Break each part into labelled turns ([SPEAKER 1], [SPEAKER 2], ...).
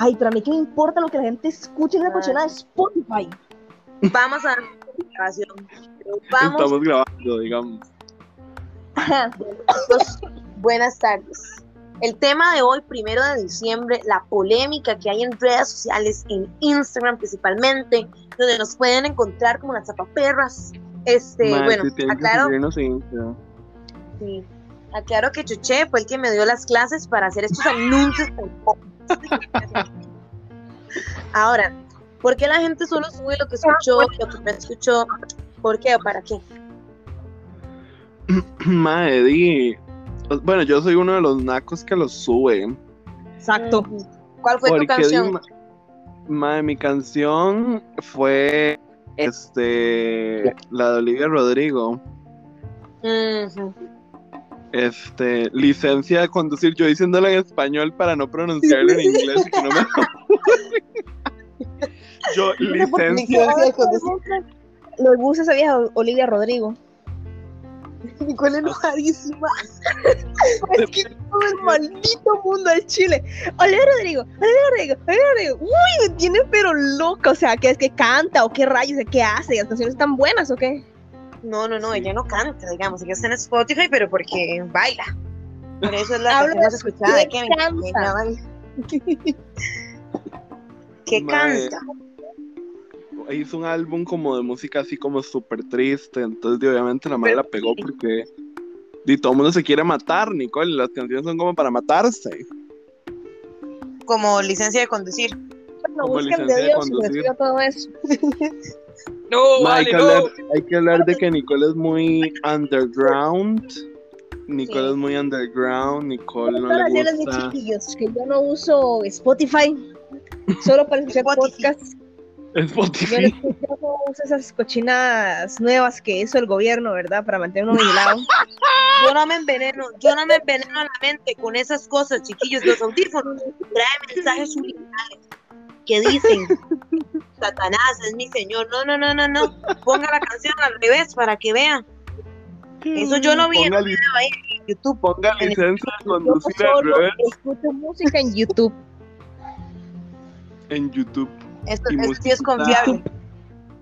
[SPEAKER 1] Ay, pero a mí qué me importa lo que la gente escuche en la cochina de Spotify.
[SPEAKER 2] Vamos a grabación. Vamos.
[SPEAKER 3] Estamos grabando, digamos.
[SPEAKER 2] Pues, buenas tardes. El tema de hoy, primero de diciembre, la polémica que hay en redes sociales, en Instagram principalmente, donde nos pueden encontrar como las zapaperras. Este,
[SPEAKER 3] Mae,
[SPEAKER 2] bueno,
[SPEAKER 3] que
[SPEAKER 2] aclaro, sí, aclaro que Chuché fue el que me dio las clases para hacer estos anuncios. Ahora, ¿por qué la gente solo sube lo que escuchó, lo que no escuchó? ¿Por qué o para qué?
[SPEAKER 3] Mae, di. Bueno, yo soy uno de los nacos que los sube.
[SPEAKER 1] Exacto.
[SPEAKER 2] ¿Cuál fue tu canción?
[SPEAKER 3] di, ma- mae, mi canción fue este la de Olivia Rodrigo. Este, licencia de conducir, yo diciéndolo en español para no pronunciarlo en inglés y que no me Yo, licencia.
[SPEAKER 1] Los buses esa vieja Olivia Rodrigo.
[SPEAKER 2] Nicole enojadísima.
[SPEAKER 1] Es que todo el maldito mundo del Chile. Olivia Rodrigo, Olivia Rodrigo, Olivia Rodrigo. Uy, me tiene pero loca. O sea, ¿qué es que canta o qué rayos, qué hace? ¿Las canciones están buenas o qué?
[SPEAKER 2] No, no, no, ella no canta, digamos, ella está en Spotify, pero porque baila. Por eso es la canción más escuchada de
[SPEAKER 1] de
[SPEAKER 2] Kevin.
[SPEAKER 1] canta.
[SPEAKER 2] que ella baila. ¿Qué
[SPEAKER 3] Mae.
[SPEAKER 2] canta?
[SPEAKER 3] Hizo un álbum como de música así como súper triste, entonces obviamente la madre la pegó porque di, todo el mundo se quiere matar, Nicole, las canciones son como para matarse.
[SPEAKER 2] Como licencia de conducir.
[SPEAKER 1] Bueno,
[SPEAKER 3] Como
[SPEAKER 1] busquen
[SPEAKER 3] licencia
[SPEAKER 1] de
[SPEAKER 3] de
[SPEAKER 1] Dios y todo eso.
[SPEAKER 2] No,
[SPEAKER 3] Ma, hay, que hablar, hay que hablar de que Nicole es muy underground. Nicole
[SPEAKER 2] Sí.
[SPEAKER 3] es muy underground, Nicole no
[SPEAKER 1] para
[SPEAKER 3] le
[SPEAKER 1] decirles, mis
[SPEAKER 3] gusta.
[SPEAKER 1] chiquillos, que yo no uso Spotify solo para escuchar podcasts.
[SPEAKER 3] Spotify.
[SPEAKER 1] esas cochinadas nuevas que hizo el gobierno, ¿verdad? Para mantenernos vigilados.
[SPEAKER 2] Yo no me enveneno, yo no me enveneno la mente con esas cosas, chiquillos. Los audífonos traen mensajes subliminales que dicen, Satanás es mi señor. No, no, no, no, no. Ponga la canción al revés para que vean. Eso yo no vi en
[SPEAKER 3] Ponga,
[SPEAKER 2] video ahí en YouTube.
[SPEAKER 3] ponga
[SPEAKER 2] En
[SPEAKER 3] licencia de conducir al revés
[SPEAKER 1] escucho música en YouTube.
[SPEAKER 3] en YouTube.
[SPEAKER 2] Esto,
[SPEAKER 3] Y
[SPEAKER 2] esto sí es
[SPEAKER 3] musiquita-
[SPEAKER 2] confiable.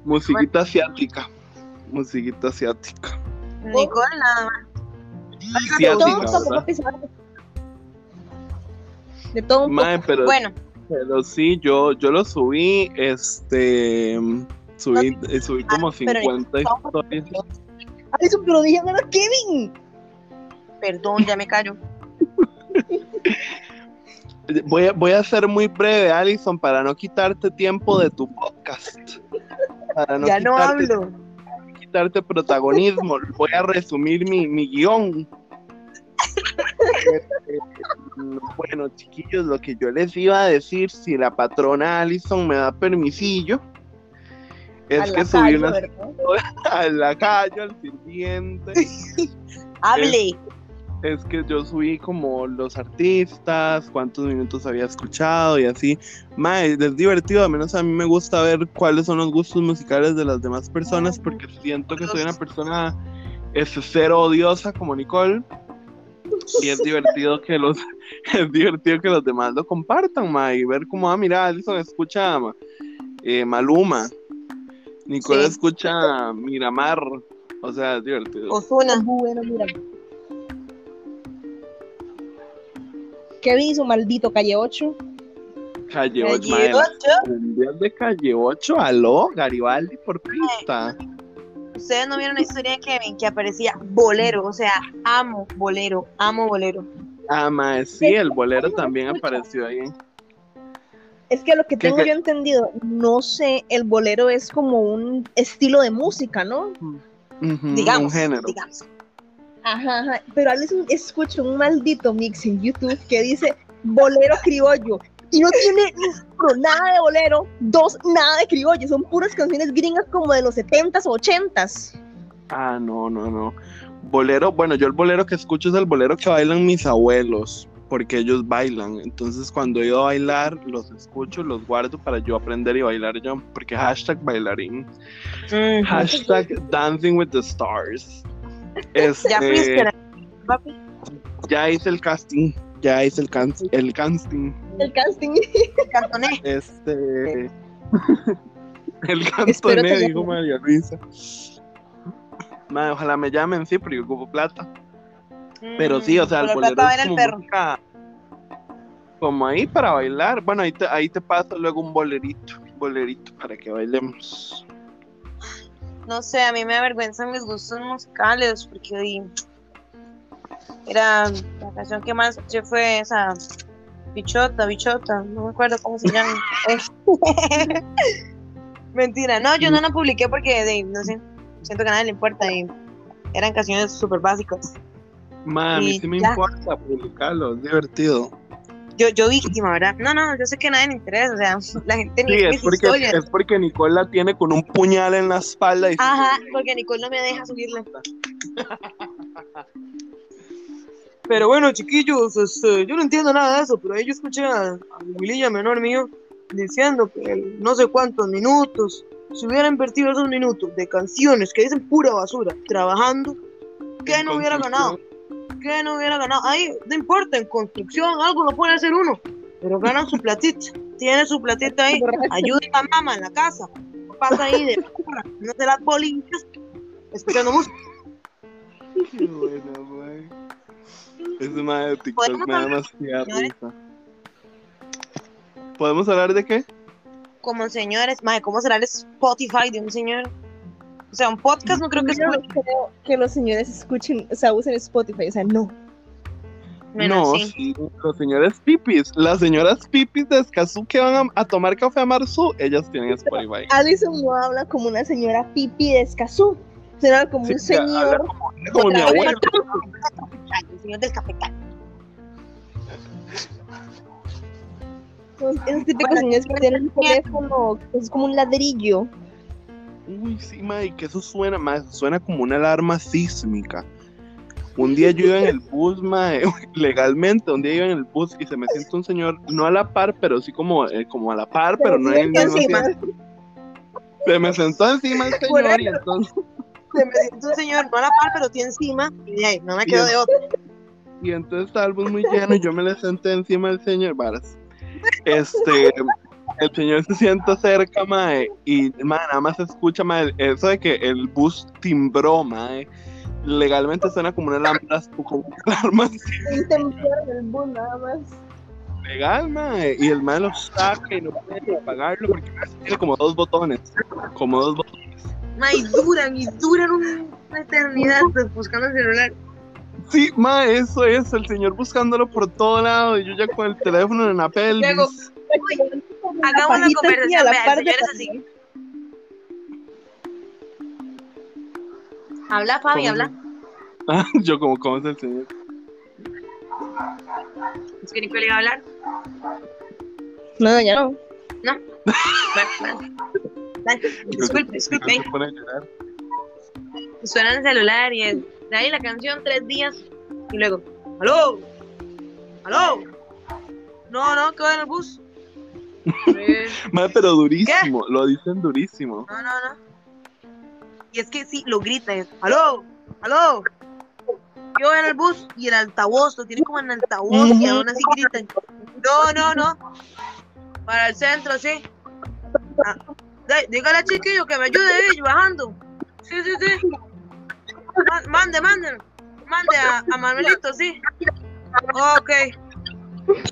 [SPEAKER 3] Musiquita asiática. Musiquita asiática.
[SPEAKER 2] Nicole, nada más.
[SPEAKER 1] De todo un poco. De todo un poco.
[SPEAKER 3] Mae, pero,
[SPEAKER 2] Bueno,
[SPEAKER 3] pero sí, yo, yo lo subí, este, subí, eh, subí como
[SPEAKER 2] Ah, pero-
[SPEAKER 3] 50 historias.
[SPEAKER 1] Alison, pero dígamelo, Kevin.
[SPEAKER 2] perdón, ya me callo.
[SPEAKER 3] Voy a, voy a ser muy breve, Alison, para no quitarte tiempo de tu podcast. Para no
[SPEAKER 2] ya no hablo.
[SPEAKER 3] quitarte protagonismo. Voy a resumir mi, mi guion. Bueno, chiquillos, lo que yo les iba a decir, si la patrona Alison me da permisillo, es que subí a la calle, al sirviente.
[SPEAKER 2] Hable.
[SPEAKER 3] es que yo subí como los artistas, cuántos minutos había escuchado y así. Mae, es divertido, al menos a mí me gusta ver cuáles son los gustos musicales de las demás personas porque siento que soy una persona este, cero odiosa como Nicole. Y es divertido que los es divertido que los demás lo compartan, mae, y ver cómo, ah, mira, Alison escucha eh, Maluma, Nicole
[SPEAKER 2] Sí.
[SPEAKER 3] escucha Miramar, o sea, es divertido.
[SPEAKER 2] Osuna.
[SPEAKER 1] Bueno, mira. Kevin hizo maldito calle 8.
[SPEAKER 3] Calle
[SPEAKER 2] Me
[SPEAKER 3] 8, mae,
[SPEAKER 2] llegó yo.
[SPEAKER 3] Mundial de calle 8, aló, Garibaldi por pista.
[SPEAKER 2] Ustedes no vieron la historia de Kevin que aparecía bolero, o sea, amo bolero, amo bolero.
[SPEAKER 3] Ah, mae, sí, el bolero también apareció ahí.
[SPEAKER 1] Es que lo que
[SPEAKER 3] ¿Qué-
[SPEAKER 1] tengo
[SPEAKER 3] qué?
[SPEAKER 1] yo entendido, no sé, el bolero es como un estilo de música, ¿no?
[SPEAKER 2] Digamos,
[SPEAKER 3] un género.
[SPEAKER 2] digamos.
[SPEAKER 1] Ajá, ajá. Pero Alison escucha un maldito mix en YouTube que dice bolero criollo. Y no tiene uno, nada de bolero, dos, nada de criollo. Son puras canciones gringas como de los 70s o 80s.
[SPEAKER 3] Ah, no, no, no. Bolero, bueno, yo el bolero que escucho es el bolero que bailan mis abuelos, porque ellos bailan. Entonces, cuando yo a bailar, los escucho, los guardo para yo aprender y bailar yo, porque hashtag bailarín. Hashtag dancing with the stars.
[SPEAKER 2] Ya
[SPEAKER 3] Este,
[SPEAKER 2] fuiste, papi.
[SPEAKER 3] ya hice el casting. Ya hice el, can el casting.
[SPEAKER 1] El casting.
[SPEAKER 2] Cantoné.
[SPEAKER 3] Este. el cantoné, dijo. María Luisa. Madre, ojalá me llamen, sí, porque yo ocupo plata. Pero sí, o sea, el bolero
[SPEAKER 2] plata
[SPEAKER 3] es
[SPEAKER 2] en el
[SPEAKER 3] música- como ahí para bailar. Bueno, ahí te, ahí te paso luego un bolerito, un bolerito para que bailemos.
[SPEAKER 2] No sé, a mí me avergüenzan mis gustos musicales porque di- era la canción que más escuché fue esa bichota, bichota, no me acuerdo cómo se llama. Mentira, no, yo no la publiqué porque no sé, siento que a nadie le importa y eran canciones súper básicas.
[SPEAKER 3] Ma, a mí
[SPEAKER 2] Y
[SPEAKER 3] sí me
[SPEAKER 2] ya.
[SPEAKER 3] importa publicarlo, es divertido.
[SPEAKER 2] Yo, yo víctima, ¿verdad? No, no, yo sé que a nadie le interesa, o sea, la gente ni
[SPEAKER 3] Sí, es
[SPEAKER 2] mis
[SPEAKER 3] porque,
[SPEAKER 2] historias.
[SPEAKER 3] es porque Nicole la tiene con un puñal en la espalda y
[SPEAKER 2] Ajá, porque Nicole no me deja subirla. Pero bueno, chiquillos, este, yo no entiendo nada de eso, pero ahí yo escuché a, a Wililla menor mío diciendo que el no sé cuántos minutos, si hubiera invertido esos minutos de canciones que dicen pura basura, trabajando, ¿qué no hubiera ganado? ¿Qué no hubiera ganado? Ahí, no importa, en construcción algo lo puede hacer uno, pero ganan su platita, tiene su platita ahí, ayuda a la mamá en la casa, pasa ahí de no se las bolillas, escuchando música.
[SPEAKER 3] Qué. Ese mae de TikTok
[SPEAKER 2] ¿Podemos
[SPEAKER 3] me da demasiada risa. ¿Podemos hablar de qué?
[SPEAKER 2] como señores, madre, ¿cómo será el Spotify de un señor? O sea, un podcast no creo que
[SPEAKER 1] Yo no creo que los señores escuchen, o sea, usen Spotify, o sea, no.
[SPEAKER 2] Bueno,
[SPEAKER 3] no,
[SPEAKER 2] sí.
[SPEAKER 3] sí, los señores pipis, las señoras pipis de Escazú que van a, a tomar café a Marzo, ellas tienen Spotify.
[SPEAKER 1] Alison no habla como una señora pipi de Escazú, sino como
[SPEAKER 3] Sí,
[SPEAKER 1] un señor.
[SPEAKER 3] habla Como mi abuelo.
[SPEAKER 2] El señor del cafetal.
[SPEAKER 1] Son esos típicos señores que tienen un teléfono que es como un ladrillo.
[SPEAKER 3] Uy, sí, mae, que eso suena, mae, eso suena como una alarma sísmica. Un día yo iba en el bus, mae, legalmente, un día iba en el bus y se me siente un señor, no a la par, pero sí como, eh, como a la par, pero no en el mismo. Se me sentó encima el señor y entonces,
[SPEAKER 2] Se me siente un señor, no a la par, pero tiene encima. Y ahí, no me quedo de otro.
[SPEAKER 3] y entonces estaba el bus muy lleno y yo me le senté encima del señor, varas. Este, el señor se sienta cerca, mae, y mae, nada más se escucha, mae, eso de que el bus timbró, mae. Legalmente suena como una alarma, como una alarma
[SPEAKER 1] el bus nada más.
[SPEAKER 3] legal, mae. Y el mae lo saca y no puede apagarlo porque mae, tiene como dos botones. Como dos botones.
[SPEAKER 2] Ma, y duran, y duran un- una eternidad pues, buscando el celular.
[SPEAKER 3] Sí, mae, eso es, el señor buscándolo por todo lado y yo ya con el teléfono en la pelvis.
[SPEAKER 2] Luego, Hagamos una conversación,
[SPEAKER 1] la
[SPEAKER 2] vea,
[SPEAKER 1] par
[SPEAKER 2] el
[SPEAKER 1] de
[SPEAKER 2] señor es así. Habla, Fabi,
[SPEAKER 3] ¿Cómo
[SPEAKER 2] habla.
[SPEAKER 3] Ah, yo como, ¿cómo es el señor?
[SPEAKER 2] Es que Nicole iba a hablar.
[SPEAKER 1] No, ya no.
[SPEAKER 2] Bueno. Dale, Disculpe, disculpe. Suena el celular y es de ahí la canción tres días y luego, ¡aló! ¡aló! No, no, que voy en el bus. Eh,
[SPEAKER 3] Mae, pero durísimo, lo dicen durísimo.
[SPEAKER 2] No, no, no. Y es que sí, lo grita, es, ¡aló! ¡aló! Yo voy en el bus y el altavoz, lo tiene como en altavoz y aún así gritan. No, no, no. Para el centro, sí. Ah, dí- dígale al chiquillo que me ayude ahí bajando. Sí, sí, sí. Ma- Mande, mande. Mande a, a Manuelito, sí. Ok.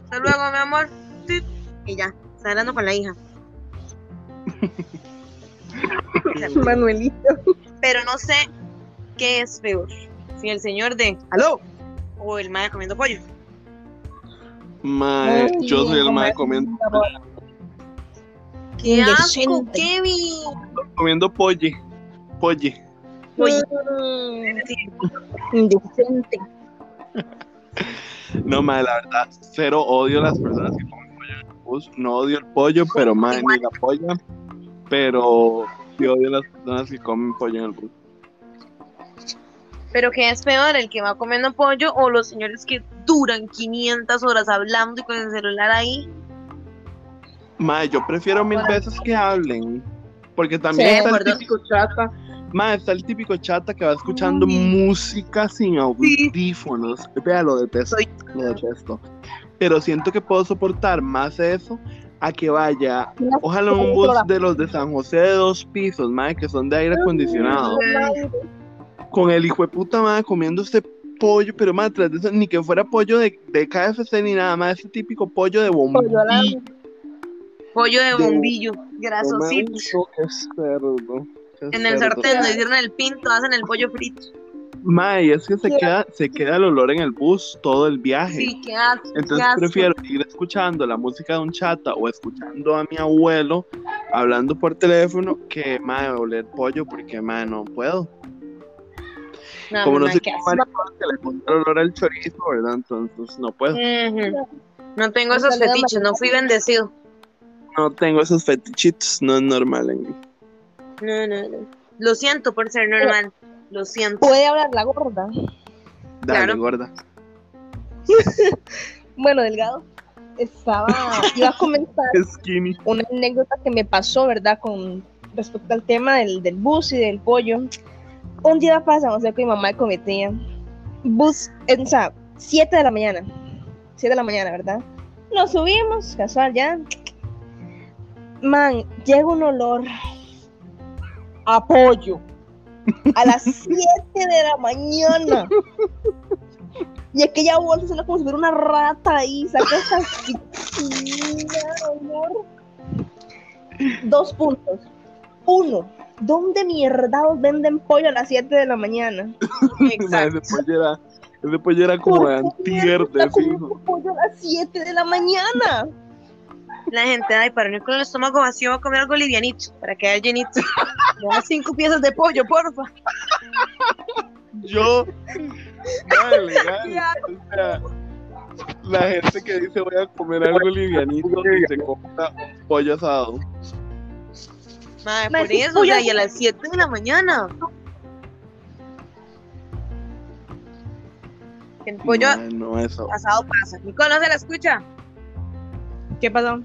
[SPEAKER 2] Hasta luego, mi amor. Sí. Y ya, está hablando con la hija.
[SPEAKER 1] Manuelito.
[SPEAKER 2] Pero no sé qué es peor. Si el señor de ¿Aló? O el mae comiendo pollo.
[SPEAKER 3] Mae,
[SPEAKER 1] Ay,
[SPEAKER 3] yo soy el mae comiendo,
[SPEAKER 2] ¡Qué asco. Kevin!
[SPEAKER 3] comiendo polle. Polle.
[SPEAKER 2] Oye,
[SPEAKER 1] Mm, Indecente.
[SPEAKER 3] No, mae, la verdad, cero odio a las personas que comen pollo bus. No odio el pollo, pero mae, ni la polla. Pero sí odio a las personas que comen pollo en el bus.
[SPEAKER 2] Pero ¿qué es peor? ¿El que va comiendo pollo o los señores que duran 500 horas hablando y con el celular ahí?
[SPEAKER 3] Mae, yo prefiero mil veces que hablen. Porque también
[SPEAKER 1] Sí,
[SPEAKER 3] está
[SPEAKER 2] por
[SPEAKER 3] el
[SPEAKER 2] dos.
[SPEAKER 3] típico chata Ma, está el típico chata que va escuchando música sin audífonos. Vea, lo detesto,
[SPEAKER 2] Soy-
[SPEAKER 3] lo detesto. Pero siento que puedo soportar más eso a que vaya, ojalá un bus de los de San José de dos pisos, ma, que son de aire acondicionado. Con el hijo de puta, ma, comiendo este pollo, pero ma, tras de eso, ni que fuera pollo de, de KFC ni nada más, ese típico pollo de
[SPEAKER 1] Pollo
[SPEAKER 3] bombillo.
[SPEAKER 2] Pollo de
[SPEAKER 3] De-
[SPEAKER 2] bombillo, grasosito.
[SPEAKER 3] Qué qué
[SPEAKER 2] En el sartén, no hicieron el pinto, hacen el pollo frito.
[SPEAKER 3] Ma, y es que se queda, se queda el olor en el bus todo el viaje.
[SPEAKER 2] Sí, qué asco. qué
[SPEAKER 3] Entonces
[SPEAKER 2] asco.
[SPEAKER 3] prefiero ir escuchando la música de un chata o escuchando a mi abuelo hablando por teléfono que ma, oler pollo porque ma, no puedo.
[SPEAKER 2] No,
[SPEAKER 3] Como no
[SPEAKER 2] no,
[SPEAKER 3] sé
[SPEAKER 2] qué
[SPEAKER 3] le encuentro olor al chorizo, ¿verdad? Entonces no puedo.
[SPEAKER 2] No tengo esos fetiches, no fui bendecido.
[SPEAKER 3] No tengo esos fetichitos, no es normal en mí.
[SPEAKER 2] No, no, no. Lo siento por ser normal. Lo siento.
[SPEAKER 1] Puede hablar la gorda.
[SPEAKER 3] Dale,
[SPEAKER 2] Claro.
[SPEAKER 3] gorda.
[SPEAKER 1] Bueno, Delgado. Estaba. Iba a comentar
[SPEAKER 3] Skinny.
[SPEAKER 1] una anécdota que me pasó, ¿verdad? Con respecto al tema del, del bus y del pollo. Un día pasamos con mi mamá y con mi tía. Bus, eh, o sea, 7 de la mañana. 7 de la mañana, ¿verdad? Nos subimos, casual ya. Man, llega un olor a pollo. A las 7 de la mañana. Y aquella bolsa suena como si fuera una rata ahí. Saca esa olor. Dos puntos. Uno, ¿dónde mierdados venden pollo a las 7 de la mañana?
[SPEAKER 3] Ma,
[SPEAKER 2] Exacto.
[SPEAKER 3] ese pollo era, ese pollo era como de
[SPEAKER 1] ¿Por qué
[SPEAKER 3] antier, de fijo.
[SPEAKER 1] pollo a las 7 de la mañana?
[SPEAKER 2] La gente, ay, para no ir con el estómago vacío, va a comer algo livianito, para quedar llenito. Me da cinco piezas de pollo, porfa.
[SPEAKER 3] Yo, ma, legal. O sea, la gente que dice voy a comer algo livianito y se compra pollo asado.
[SPEAKER 2] Madre,
[SPEAKER 1] Ma,
[SPEAKER 2] por eso, o sea, y a las 7 de la mañana. El pollo
[SPEAKER 3] Ma, no, eso.
[SPEAKER 2] asado pasa. Nico, ¿no se la escucha?
[SPEAKER 1] ¿Qué pasó?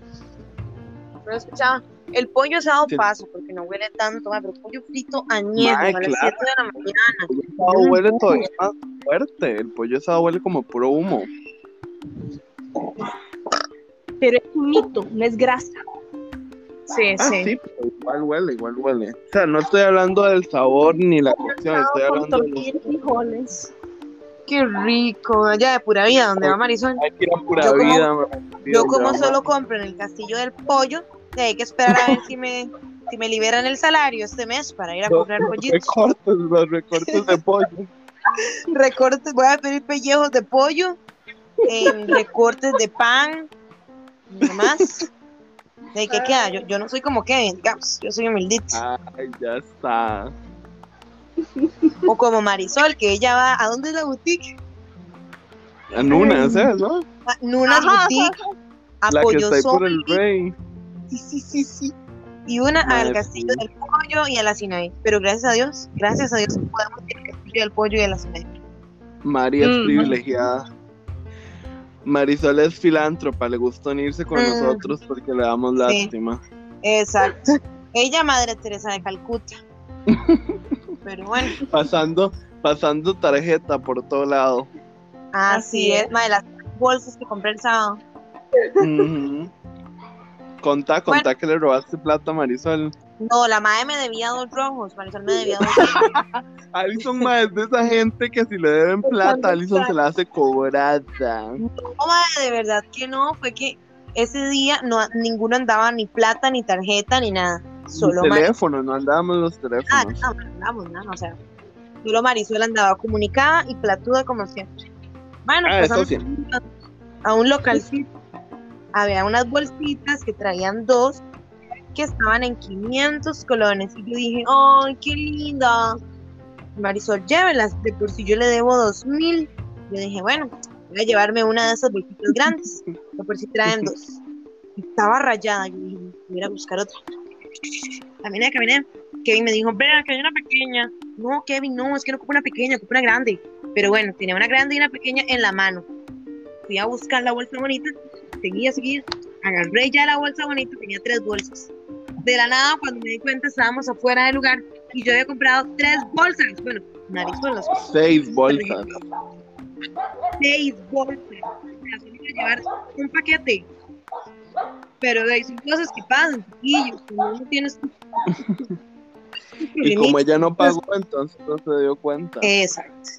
[SPEAKER 2] No lo escuchaba. El pollo asado
[SPEAKER 3] Sí.
[SPEAKER 2] pasa porque no huele tanto, pero pollo frito añejo a las
[SPEAKER 3] claro.
[SPEAKER 2] 7 de la mañana.
[SPEAKER 3] El pollo asado huele todavía más fuerte. El pollo asado huele como puro humo.
[SPEAKER 1] Pero es un mito, no es grasa.
[SPEAKER 2] Sí,
[SPEAKER 3] Ah,
[SPEAKER 2] sí.
[SPEAKER 3] sí, pero igual huele, igual huele. O sea, no estoy hablando del sabor ni la cocción, estoy hablando de los...
[SPEAKER 1] frijoles.
[SPEAKER 2] Qué rico. Allá de pura vida, donde va Marisol.
[SPEAKER 3] Hay que ir a pura
[SPEAKER 2] Yo como-
[SPEAKER 3] vida.
[SPEAKER 2] Yo como solo compro en el castillo del pollo, y hay que esperar a ver si me, si me liberan el salario este mes para ir a comprar pollitos.
[SPEAKER 3] recortes, los recortes de pollo.
[SPEAKER 2] Recortes, voy a pedir pellejos de pollo, em, recortes de pan, y más. ¿De qué queda? Yo, yo no soy como Kevin, digamos, yo soy humildito.
[SPEAKER 3] Ay, ya está.
[SPEAKER 2] O como Marisol, que ella va, ¿a dónde es la boutique?
[SPEAKER 3] En una, ¿sabes, no?
[SPEAKER 2] A Nunas
[SPEAKER 1] Ajá,
[SPEAKER 2] Boutique, a
[SPEAKER 3] La que
[SPEAKER 2] Pollo
[SPEAKER 3] está ahí por el rey.
[SPEAKER 2] Sí, sí, sí, sí. Y una
[SPEAKER 3] Madre
[SPEAKER 2] al Castillo del Pollo y a la Sinaí. Pero gracias a Dios, gracias a Dios podemos ir al Castillo del Pollo y a la Sinaí.
[SPEAKER 3] María es
[SPEAKER 1] Mm.
[SPEAKER 3] privilegiada. Marisol es filántropa, le gusta unirse con
[SPEAKER 2] Mm.
[SPEAKER 3] nosotros porque le damos lástima.
[SPEAKER 2] Exacto. Ella, Madre Teresa de Calcuta. Pero bueno,
[SPEAKER 3] Pasando, pasando tarjeta por todo lado.
[SPEAKER 2] así
[SPEAKER 1] Así
[SPEAKER 2] es.
[SPEAKER 1] es.
[SPEAKER 2] Madre, las bolsas que compré el sábado.
[SPEAKER 3] Contá, contá que le robaste plata a Marisol.
[SPEAKER 2] No, la madre me debía dos rojos. Marisol me debía dos rojos.
[SPEAKER 3] Alison ma, es de esa gente que si le deben plata, Alison se la hace cobrada.
[SPEAKER 2] No, madre, de verdad que no. Fue que ese día no, ninguno andaba ni plata, ni tarjeta, ni nada. Solo
[SPEAKER 3] Ni
[SPEAKER 2] Marisol.
[SPEAKER 3] teléfono, no andábamos los
[SPEAKER 2] Ah,
[SPEAKER 3] teléfonos.
[SPEAKER 2] no, no andamos, no, o sea. Solo Marisol andaba comunicada y platuda como siempre. Bueno,
[SPEAKER 3] Ah,
[SPEAKER 2] pasamos a un localcito. Había unas bolsitas que traían dos que estaban en 500 colones. Y yo dije, ¡ay, qué linda! Marisol, llévelas. De por si yo le debo 2000. Yo dije, bueno, voy a llevarme una de esas bolsitas grandes. De por si traen dos. Estaba rayada. Yo dije, voy a buscar otra. Caminé, caminé. Kevin me dijo, vea, que hay una pequeña. No, Kevin, no, es que no ocupo una pequeña, ocupo una grande. Pero bueno, tenía una grande y una pequeña en la mano. Fui a buscar la bolsa bonita, seguía, seguía. Agarré ya la bolsa bonita, tenía tres bolsas. De la nada, cuando me di cuenta, estábamos afuera del lugar y yo había comprado tres bolsas. Bueno, narizuelas.
[SPEAKER 3] Seis bolsas.
[SPEAKER 2] Seis bolsas. Sea, solo iba a llevar un paquete. Pero son cosas que pasan, chiquillos. Cuando uno tiene su-
[SPEAKER 3] Y como ella no pagó, entonces no se dio cuenta.
[SPEAKER 2] Exacto.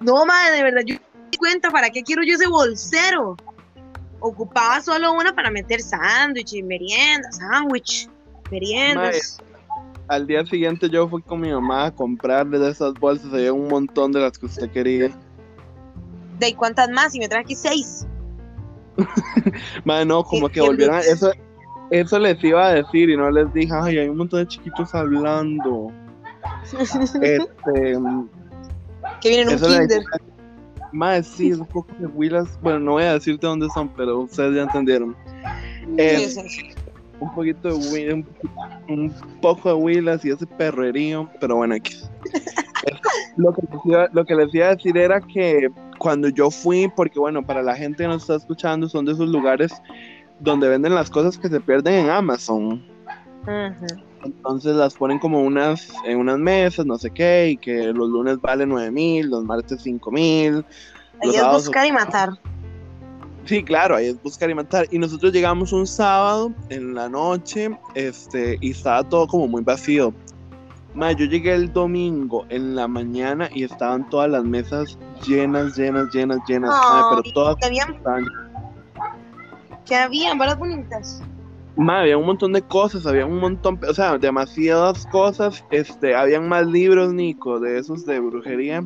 [SPEAKER 2] No, madre, de verdad, yo me di cuenta para qué quiero yo ese bolsero. Ocupaba solo una para meter sándwich, merienda, sándwich, meriendas.
[SPEAKER 3] Al día siguiente yo fui con mi mamá a comprarle de esas bolsas, había un montón de las que usted quería.
[SPEAKER 2] ¿De cuántas más? Y me traje seis.
[SPEAKER 3] Madre, no, como que volvieron a... Eso, eso les iba a decir y no les dije, ay, hay un montón de chiquitos hablando. Este,
[SPEAKER 2] que vienen en un
[SPEAKER 3] le Madre, sí, es un poco de huilas. Bueno, no voy a decirte dónde son, pero ustedes ya entendieron. Eh, un poquito de Wi- un, un poco de Willas y ese perrerío, pero bueno, aquí. lo, que les iba, lo que les iba a decir era que cuando yo fui, porque bueno, para la gente que nos está escuchando, son de esos lugares donde venden las cosas que se pierden en Amazon.
[SPEAKER 2] Ujú.
[SPEAKER 3] Entonces las ponen como unas en unas mesas, no sé qué, y que los lunes valen 9 mil, los martes 5 mil.
[SPEAKER 2] Ahí es buscar y matar.
[SPEAKER 3] Sí, claro, ahí es buscar y matar. Y nosotros llegamos un sábado en la noche, este, y estaba todo como muy vacío. Ma, yo llegué el domingo en la mañana y estaban todas las mesas llenas, llenas, llenas, llenas. ma,
[SPEAKER 2] Ay,
[SPEAKER 3] pero todas
[SPEAKER 2] Que habían,
[SPEAKER 3] estaban.
[SPEAKER 2] que habían bonitas.
[SPEAKER 3] Ma, había un montón de cosas, había un montón, o sea, demasiadas cosas. Este, habían más libros, Nico, de esos de brujería.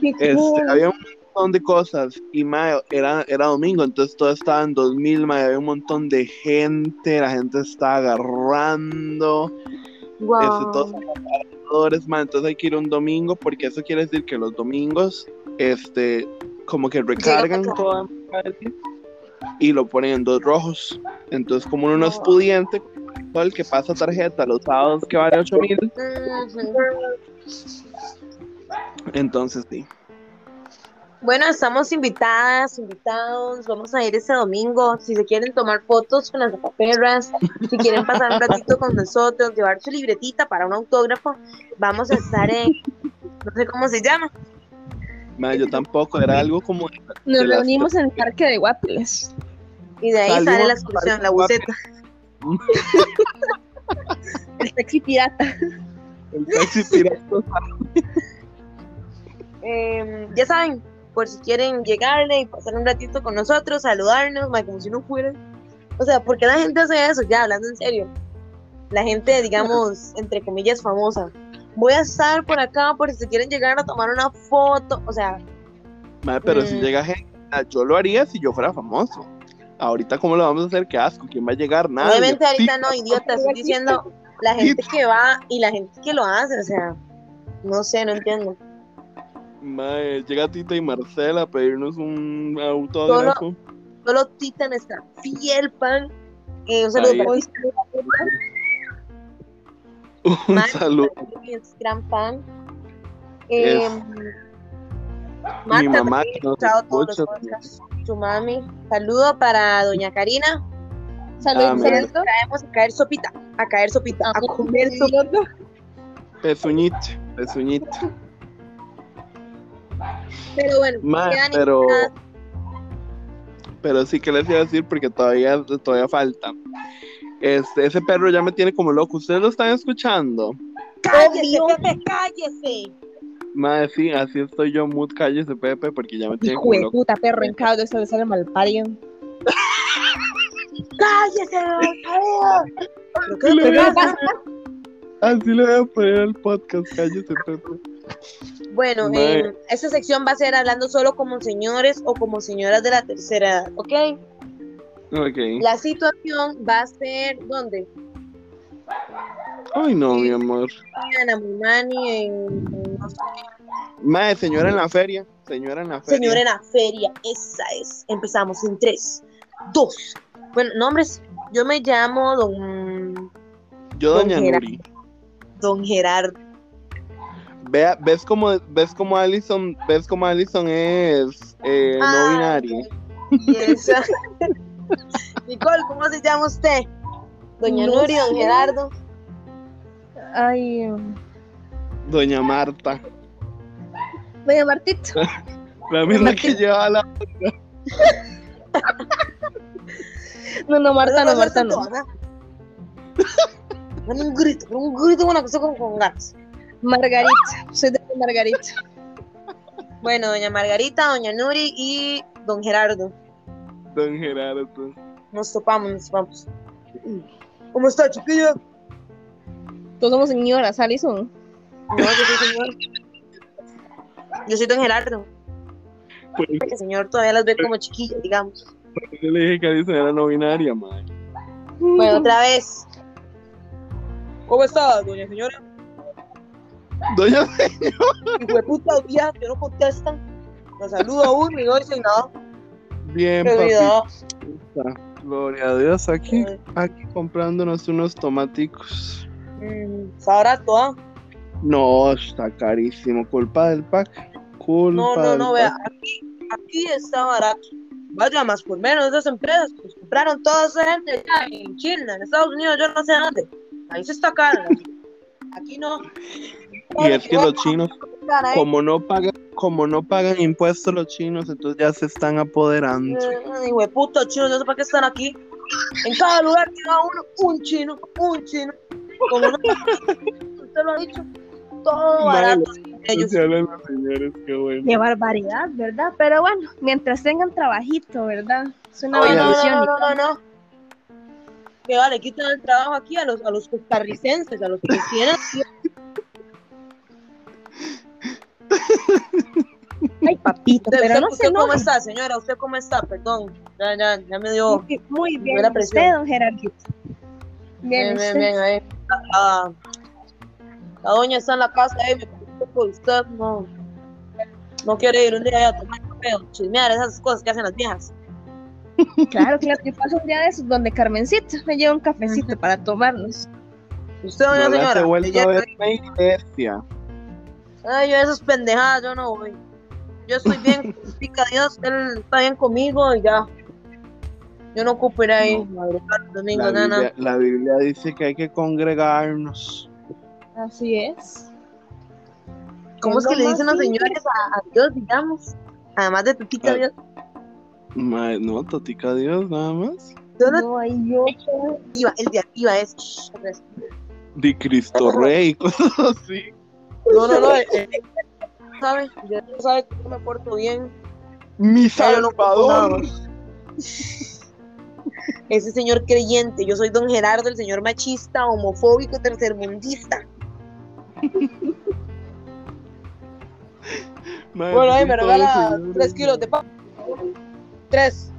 [SPEAKER 1] Qué
[SPEAKER 3] Este,
[SPEAKER 1] cool.
[SPEAKER 3] había un montón de cosas y mae, era, era domingo, entonces todo estaba en 2000, mae, había un montón de gente, la gente estaba agarrando, este, todos agarradores, mae, entonces hay que ir un domingo porque eso quiere decir que los domingos, este, como que recargan toda y lo ponen en dos rojos, entonces como uno no es pudiente, todo el que pasa tarjeta los sábados que vale 8 mil, entonces sí.
[SPEAKER 2] Bueno, estamos invitadas, invitados. Vamos a ir este domingo. Si se quieren tomar fotos con las perras, si quieren pasar un ratito con nosotros, llevar su libretita para un autógrafo, vamos a estar en, no sé cómo se llama.
[SPEAKER 3] Yo tampoco, era algo como de
[SPEAKER 1] Nos
[SPEAKER 3] de las-
[SPEAKER 1] reunimos en el parque de Guapiles.
[SPEAKER 2] Y de ahí
[SPEAKER 3] Salimos
[SPEAKER 2] sale la
[SPEAKER 3] parque
[SPEAKER 2] la buceta.
[SPEAKER 1] El taxi pirata.
[SPEAKER 3] el taxi pirata.
[SPEAKER 2] Eh, ya saben, por si quieren llegarle y pasar un ratito con nosotros, saludarnos, ma, como si no fueran. O sea, ¿por qué la gente hace eso? Ya, hablando en serio. La gente, digamos, entre comillas, famosa. Voy a estar por acá por si se quieren llegar a tomar una foto. O sea,
[SPEAKER 3] Madre, pero si
[SPEAKER 2] Mm.
[SPEAKER 3] llega gente, yo lo haría si yo fuera famoso. Ahorita, ¿cómo lo vamos a hacer? Qué asco, ¿quién va a llegar? Nadie.
[SPEAKER 2] obviamente ahorita no, idiota, estoy diciendo la gente que va y la gente que lo hace. O sea, no sé, no entiendo.
[SPEAKER 3] Madre, llega Tita y Marcela a pedirnos un autógrafo.
[SPEAKER 2] Solo Tita, nuestra fiel pan. Eh, un saludo para
[SPEAKER 3] Un saludo.
[SPEAKER 2] es gran fan. Eh,
[SPEAKER 3] Es-
[SPEAKER 2] Marta
[SPEAKER 3] Mi mamá que nos
[SPEAKER 2] escuchado todos los
[SPEAKER 3] escucha.
[SPEAKER 2] podcasts. Su mami. Saludo para doña Karina.
[SPEAKER 1] Saludos,
[SPEAKER 2] traemos a caer sopita, a caer sopita, a comer sopita.
[SPEAKER 3] Pezuñito, pezuñito.
[SPEAKER 2] Pero bueno, quedan
[SPEAKER 3] pero. Pero sí que les iba a decir porque todavía, todavía falta. Este, ese perro ya me tiene como loco. ¿Ustedes lo están escuchando?
[SPEAKER 2] cállese,
[SPEAKER 1] Obvio.
[SPEAKER 2] Pepe, cállese.
[SPEAKER 3] Madre, sí, así estoy yo, mood cállese, Pepe, porque ya me tiene
[SPEAKER 1] Hijo
[SPEAKER 3] como
[SPEAKER 1] de
[SPEAKER 3] loco.
[SPEAKER 1] puta perro en cada de sale sale mal parido.
[SPEAKER 2] Cállese, Alfredo. ¿Pero qué
[SPEAKER 3] Sí, le voy a
[SPEAKER 2] pasa?
[SPEAKER 3] Así le voy a poner al podcast, cállese, Pepe.
[SPEAKER 2] Bueno,
[SPEAKER 3] Mae.
[SPEAKER 2] eh, esta sección va a ser hablando solo como señores o como señoras de la tercera edad, ¿ok? La situación va a ser, ¿dónde?
[SPEAKER 3] Ay, no, mi amor.
[SPEAKER 2] En Amumani, en, en- no sé,
[SPEAKER 3] Madre, señora en la feria. Señora en la feria.
[SPEAKER 2] Señor en la feria, esa es. Empezamos en 3, 2. Bueno, nombres. Yo me llamo Don,
[SPEAKER 3] Yo, doña
[SPEAKER 2] Don
[SPEAKER 3] Nuri.
[SPEAKER 2] don Gerardo.
[SPEAKER 3] Vea, ¿ves cómo, ves cómo Allison, ves cómo Allison es eh, no
[SPEAKER 2] Ah,
[SPEAKER 3] binaria?
[SPEAKER 2] Y esa- Nicole, ¿cómo se llama usted? Doña
[SPEAKER 1] No
[SPEAKER 2] Nuri, don. Gerardo.
[SPEAKER 1] Ay,
[SPEAKER 3] Doña Marta.
[SPEAKER 1] Doña Martita.
[SPEAKER 3] La misma que lleva la.
[SPEAKER 1] No, no, Marta, no, Marta, no.
[SPEAKER 2] Dame un grito, un grito con una cosa con, con.
[SPEAKER 1] Margarita. Soy de Margarita.
[SPEAKER 2] Bueno, doña Margarita, doña Nuri y don Gerardo.
[SPEAKER 3] Don Gerardo.
[SPEAKER 2] Nos topamos, nos topamos. ¿Cómo está, chiquilla?
[SPEAKER 1] Todos somos señoras, Alison.
[SPEAKER 2] No, yo soy señor. Yo soy don Gerardo.
[SPEAKER 3] Pues,
[SPEAKER 2] El señor todavía las ve como chiquillas, digamos.
[SPEAKER 3] yo le dije que Alison era no binaria, madre.
[SPEAKER 2] Bueno, otra vez. ¿Cómo está, doña señora?
[SPEAKER 3] Doña
[SPEAKER 2] Hijo de puta vieja que no contestan. Nos saluda uno y no dicen nada.
[SPEAKER 3] Bien, papita. Gloria a Dios, aquí, aquí comprándonos unos tomaticos.
[SPEAKER 2] Mm, Está barato, ¿ah?
[SPEAKER 3] No, está carísimo. Culpa del pack. Culpa
[SPEAKER 2] No, no, no, vea. Aquí, aquí está barato. Vaya, más por menos esas empresas. Pues compraron toda esa gente allá en China, en Estados Unidos, yo no sé dónde. Ahí se está caro. Aquí no.
[SPEAKER 3] Y es que los chinos, Como no pagan, como no pagan impuestos los chinos, entonces ya se están apoderando.
[SPEAKER 2] Hijo de puta chinos, no sé para qué están aquí. En cada lugar va uno, un chino, un chino. Como no, usted lo ha dicho, todo barato. Ellos.
[SPEAKER 3] Se hablan los señores, qué bueno.
[SPEAKER 1] Qué barbaridad, ¿verdad? Pero bueno, mientras tengan trabajito, ¿verdad? Es una
[SPEAKER 2] No, no,
[SPEAKER 1] bendición.
[SPEAKER 2] no, no, no, no. Que vale, quitan el trabajo aquí a los, a los costarricenses, a los que tienen.
[SPEAKER 1] Ay, papito,
[SPEAKER 2] ¿Usted,
[SPEAKER 1] pero no
[SPEAKER 2] usted
[SPEAKER 1] se
[SPEAKER 2] cómo
[SPEAKER 1] enoje.
[SPEAKER 2] está, señora? ¿Usted cómo está? Perdón. Ya, ya, ya me dio.
[SPEAKER 1] Muy, muy bien, usted,
[SPEAKER 2] presión.
[SPEAKER 1] don Gerardito. Bien,
[SPEAKER 2] Bien, bien,
[SPEAKER 1] usted.
[SPEAKER 2] bien, ahí. La, la doña está en la casa ahí, me preocupo por usted. No, no quiere ir un día a tomar café o chismear esas cosas que hacen las viejas.
[SPEAKER 1] Claro, claro, yo paso un día de esos donde Carmencita me lleva un cafecito para tomarnos.
[SPEAKER 2] Usted, doña
[SPEAKER 3] No
[SPEAKER 2] señora.
[SPEAKER 3] he vuelto a ver.
[SPEAKER 2] Ay, yo esas pendejadas, yo no voy. Yo estoy bien, pica Dios, él está bien conmigo y ya. Yo no ocupo ir ahí, madrugar el domingo,
[SPEAKER 3] La
[SPEAKER 2] nada.
[SPEAKER 3] Biblia, la Biblia dice que hay que congregarnos.
[SPEAKER 1] Así es.
[SPEAKER 2] ¿Cómo es que le dicen los señores a, a Dios, digamos? Además de tu pica
[SPEAKER 3] Ah.
[SPEAKER 2] Dios.
[SPEAKER 3] No, totica Dios, nada más.
[SPEAKER 2] Yo no
[SPEAKER 1] No, ahí yo.
[SPEAKER 2] iba, el de arriba es.
[SPEAKER 3] Di Cristo Rey, cosas así.
[SPEAKER 2] No, no, no. eh, eh, ¿Sabe? Dios sabe que yo me porto bien.
[SPEAKER 3] Mi
[SPEAKER 2] Ya,
[SPEAKER 3] Salvador.
[SPEAKER 2] Ese señor creyente, yo soy don Gerardo, el señor machista, homofóbico, tercermundista. Bueno, ahí me regala tres kilos de pan. Tres.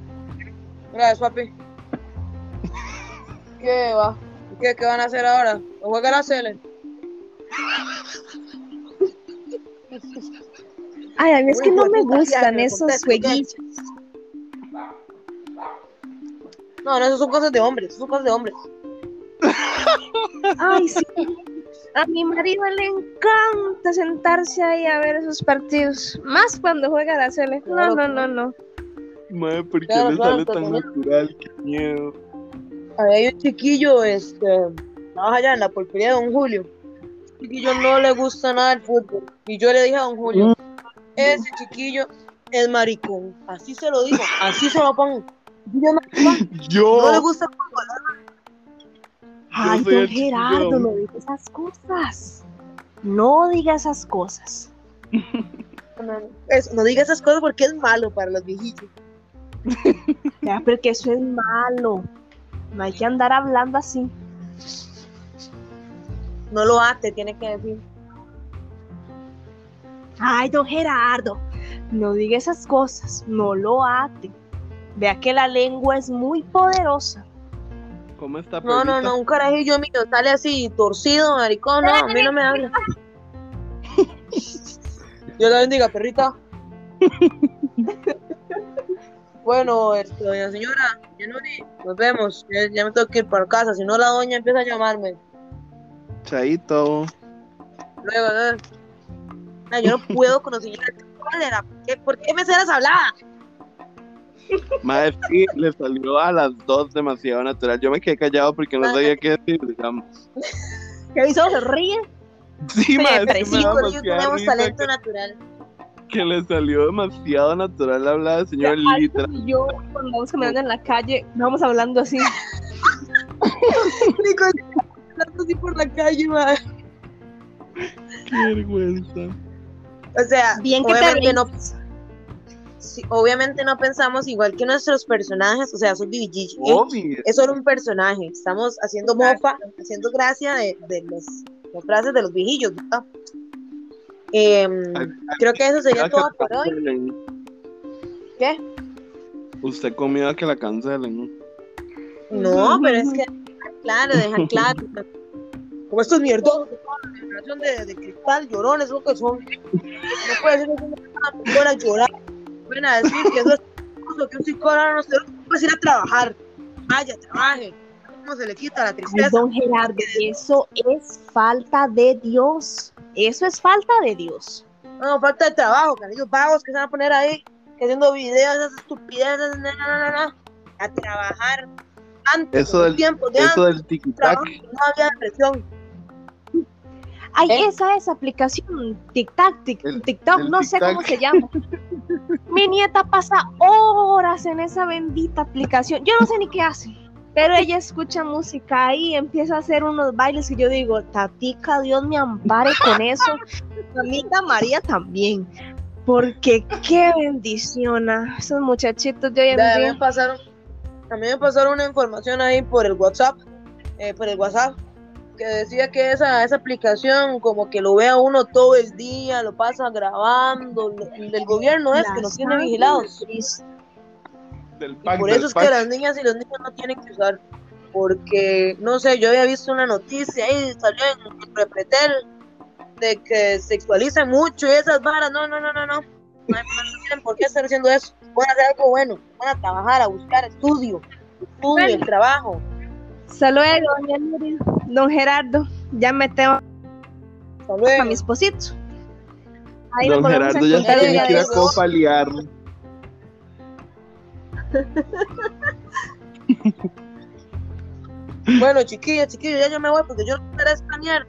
[SPEAKER 2] Gracias, papi. ¿Qué va? ¿Qué, qué van a hacer ahora? ¿O juegan a hacerle?
[SPEAKER 1] Ay, a mí es que no me
[SPEAKER 2] ya,
[SPEAKER 1] gustan esos jueguitos.
[SPEAKER 2] No, no, eso son cosas de hombres, eso son cosas de hombres.
[SPEAKER 1] Ay, sí. A mi marido le encanta sentarse ahí a ver esos partidos. Más cuando juega la Sele. No, no, no, no.
[SPEAKER 3] Mae, ¿por qué
[SPEAKER 2] Claro,
[SPEAKER 3] le
[SPEAKER 2] claro,
[SPEAKER 3] sale tan natural? Qué miedo.
[SPEAKER 2] Ahí hay un chiquillo, este, trabaja allá en la pulpería de Don Julio. Chiquillo no le gusta nada el fútbol. Y yo le dije a Don Julio, ese chiquillo es maricón. Así se lo digo, así se lo pongo.
[SPEAKER 3] Yo,
[SPEAKER 2] no le gusta el fútbol.
[SPEAKER 1] Ay, don
[SPEAKER 3] chiquillo.
[SPEAKER 1] Gerardo, no diga esas cosas. No diga esas cosas.
[SPEAKER 2] No, eso, no diga esas cosas porque es malo para los viejitos.
[SPEAKER 1] Ya, porque eso es malo. No hay que andar hablando así.
[SPEAKER 2] No lo hace, tiene que decir.
[SPEAKER 1] Ay, don Gerardo, no diga esas cosas. No lo ate. Vea que la lengua es muy poderosa.
[SPEAKER 3] ¿cómo está
[SPEAKER 2] No, no,
[SPEAKER 3] perrita?
[SPEAKER 2] no, un carajillo mío sale así, torcido, maricón, no, a mí no me habla. Dios la bendiga, perrita. Bueno, este, doña señora, nos vemos. Ya, ya me tengo que ir para casa, si no la doña empieza a llamarme.
[SPEAKER 3] Chaito.
[SPEAKER 2] Luego. Ay, yo no puedo con los señores de cólera. ¿Por qué, ¿Por qué me serás hablada?
[SPEAKER 3] Sí, le salió a las dos demasiado natural. Yo me quedé callado porque no sabía qué decir, digamos.
[SPEAKER 1] ¿Qué hizo? ¿Se ríe?
[SPEAKER 3] Sí, ma, es que me
[SPEAKER 1] Sí,
[SPEAKER 2] yo tenemos talento
[SPEAKER 3] que,
[SPEAKER 2] natural.
[SPEAKER 3] que le salió demasiado natural hablar del señor literal.
[SPEAKER 1] Y yo, cuando vamos caminando en la calle, vamos hablando así.
[SPEAKER 2] así por la calle, ma.
[SPEAKER 3] Qué vergüenza.
[SPEAKER 2] O sea,
[SPEAKER 1] Bien
[SPEAKER 2] obviamente no, sí, obviamente no pensamos igual que nuestros personajes, o sea, Bibi Gigi. Es solo un personaje. Estamos haciendo mofa, haciendo gracia de, de los, las frases de los viejillos, ¿verdad? Em,
[SPEAKER 3] Ay,
[SPEAKER 2] creo que eso sería todo por hoy. ¿Qué?
[SPEAKER 3] Usted comió a que la cancelen.
[SPEAKER 2] No, pero es que, claro, deja claro. Como estos mierdos la generación de, de cristal, llorones, lo que son. No puede ser que una a llorar. Pueden a decir que eso es que un psicólogo no se puede ir a trabajar. Vaya, trabaje. ¿Cómo se le quita la
[SPEAKER 1] Ay,
[SPEAKER 2] tristeza?
[SPEAKER 1] don Gerardo, eso es falta de Dios. Eso es falta de Dios.
[SPEAKER 2] No, falta de trabajo, canillos vagos que se van a poner ahí, que haciendo videos, esas estupideces, no, no, no. A trabajar. Antes,
[SPEAKER 3] Eso del-
[SPEAKER 2] tiempos de
[SPEAKER 3] Eso
[SPEAKER 2] antes,
[SPEAKER 3] del
[SPEAKER 2] trabajo, no había depresión.
[SPEAKER 1] Ay,
[SPEAKER 2] ¿Eh?
[SPEAKER 1] esa es aplicación TikTok, tic-
[SPEAKER 3] El-
[SPEAKER 1] TikTok,
[SPEAKER 3] el
[SPEAKER 1] no sé cómo se llama. Mi nieta pasa horas en esa bendita aplicación. Yo no sé ni qué hace, pero ella escucha música ahí, empieza a hacer unos bailes y yo digo, Tatica, Dios me ampare con eso. Mamita María también. Porque qué bendición a esos muchachitos de hoy en día.
[SPEAKER 2] me pasaron, a mí me pasaron una información ahí por el WhatsApp, eh, por el WhatsApp, que decía que esa, esa aplicación como que lo vea uno todo el día, lo pasa grabando, del gobierno es que
[SPEAKER 1] La
[SPEAKER 2] nos tiene vigilados. Y por
[SPEAKER 3] del
[SPEAKER 2] eso es
[SPEAKER 3] pack.
[SPEAKER 2] que las niñas y los niños no tienen que usar, porque, no sé, yo había visto una noticia ahí, salió en, Repretel, de que sexualizan mucho y esas varas, no, no, no, no, no, no, tienen por qué estar haciendo eso, van a hacer algo bueno, van a trabajar, a buscar estudio, estudio, el trabajo.
[SPEAKER 1] Hasta luego, doña Nuria. Don Gerardo, ya me tengo
[SPEAKER 2] luego.
[SPEAKER 1] a mi esposito. Ahí
[SPEAKER 3] Don Gerardo ya se tiene que ir a
[SPEAKER 1] hoy.
[SPEAKER 3] copa a liar.
[SPEAKER 2] Bueno, chiquillos, chiquillos, ya yo me voy porque yo no quiero escanear.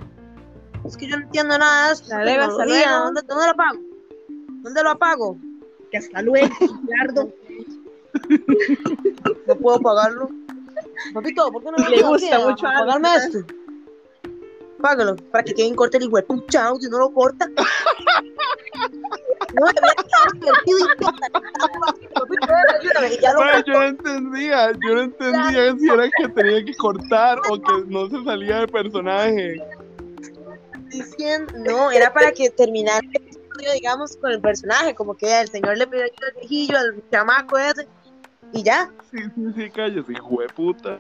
[SPEAKER 2] Es que yo no entiendo nada de
[SPEAKER 1] luego.
[SPEAKER 2] ¿Dónde, ¿Dónde lo apago? ¿Dónde lo apago?
[SPEAKER 1] Que hasta luego, Gerardo.
[SPEAKER 2] No puedo pagarlo. Papito, ¿por qué no me
[SPEAKER 1] Le gusta mucho
[SPEAKER 2] pagarme esto? Págalo, para que Kevin corte el de pucha, si no lo corta. No,
[SPEAKER 3] yo no entendía, yo no entendía si era que tenía que cortar o que no se salía de personaje.
[SPEAKER 2] diciendo, no, era para que terminara el episodio, digamos, con el personaje, como que el señor le pidió ayuda al viejillo, al chamaco ese, y ya.
[SPEAKER 3] Sí, sí, sí, cállese, hijo de puta.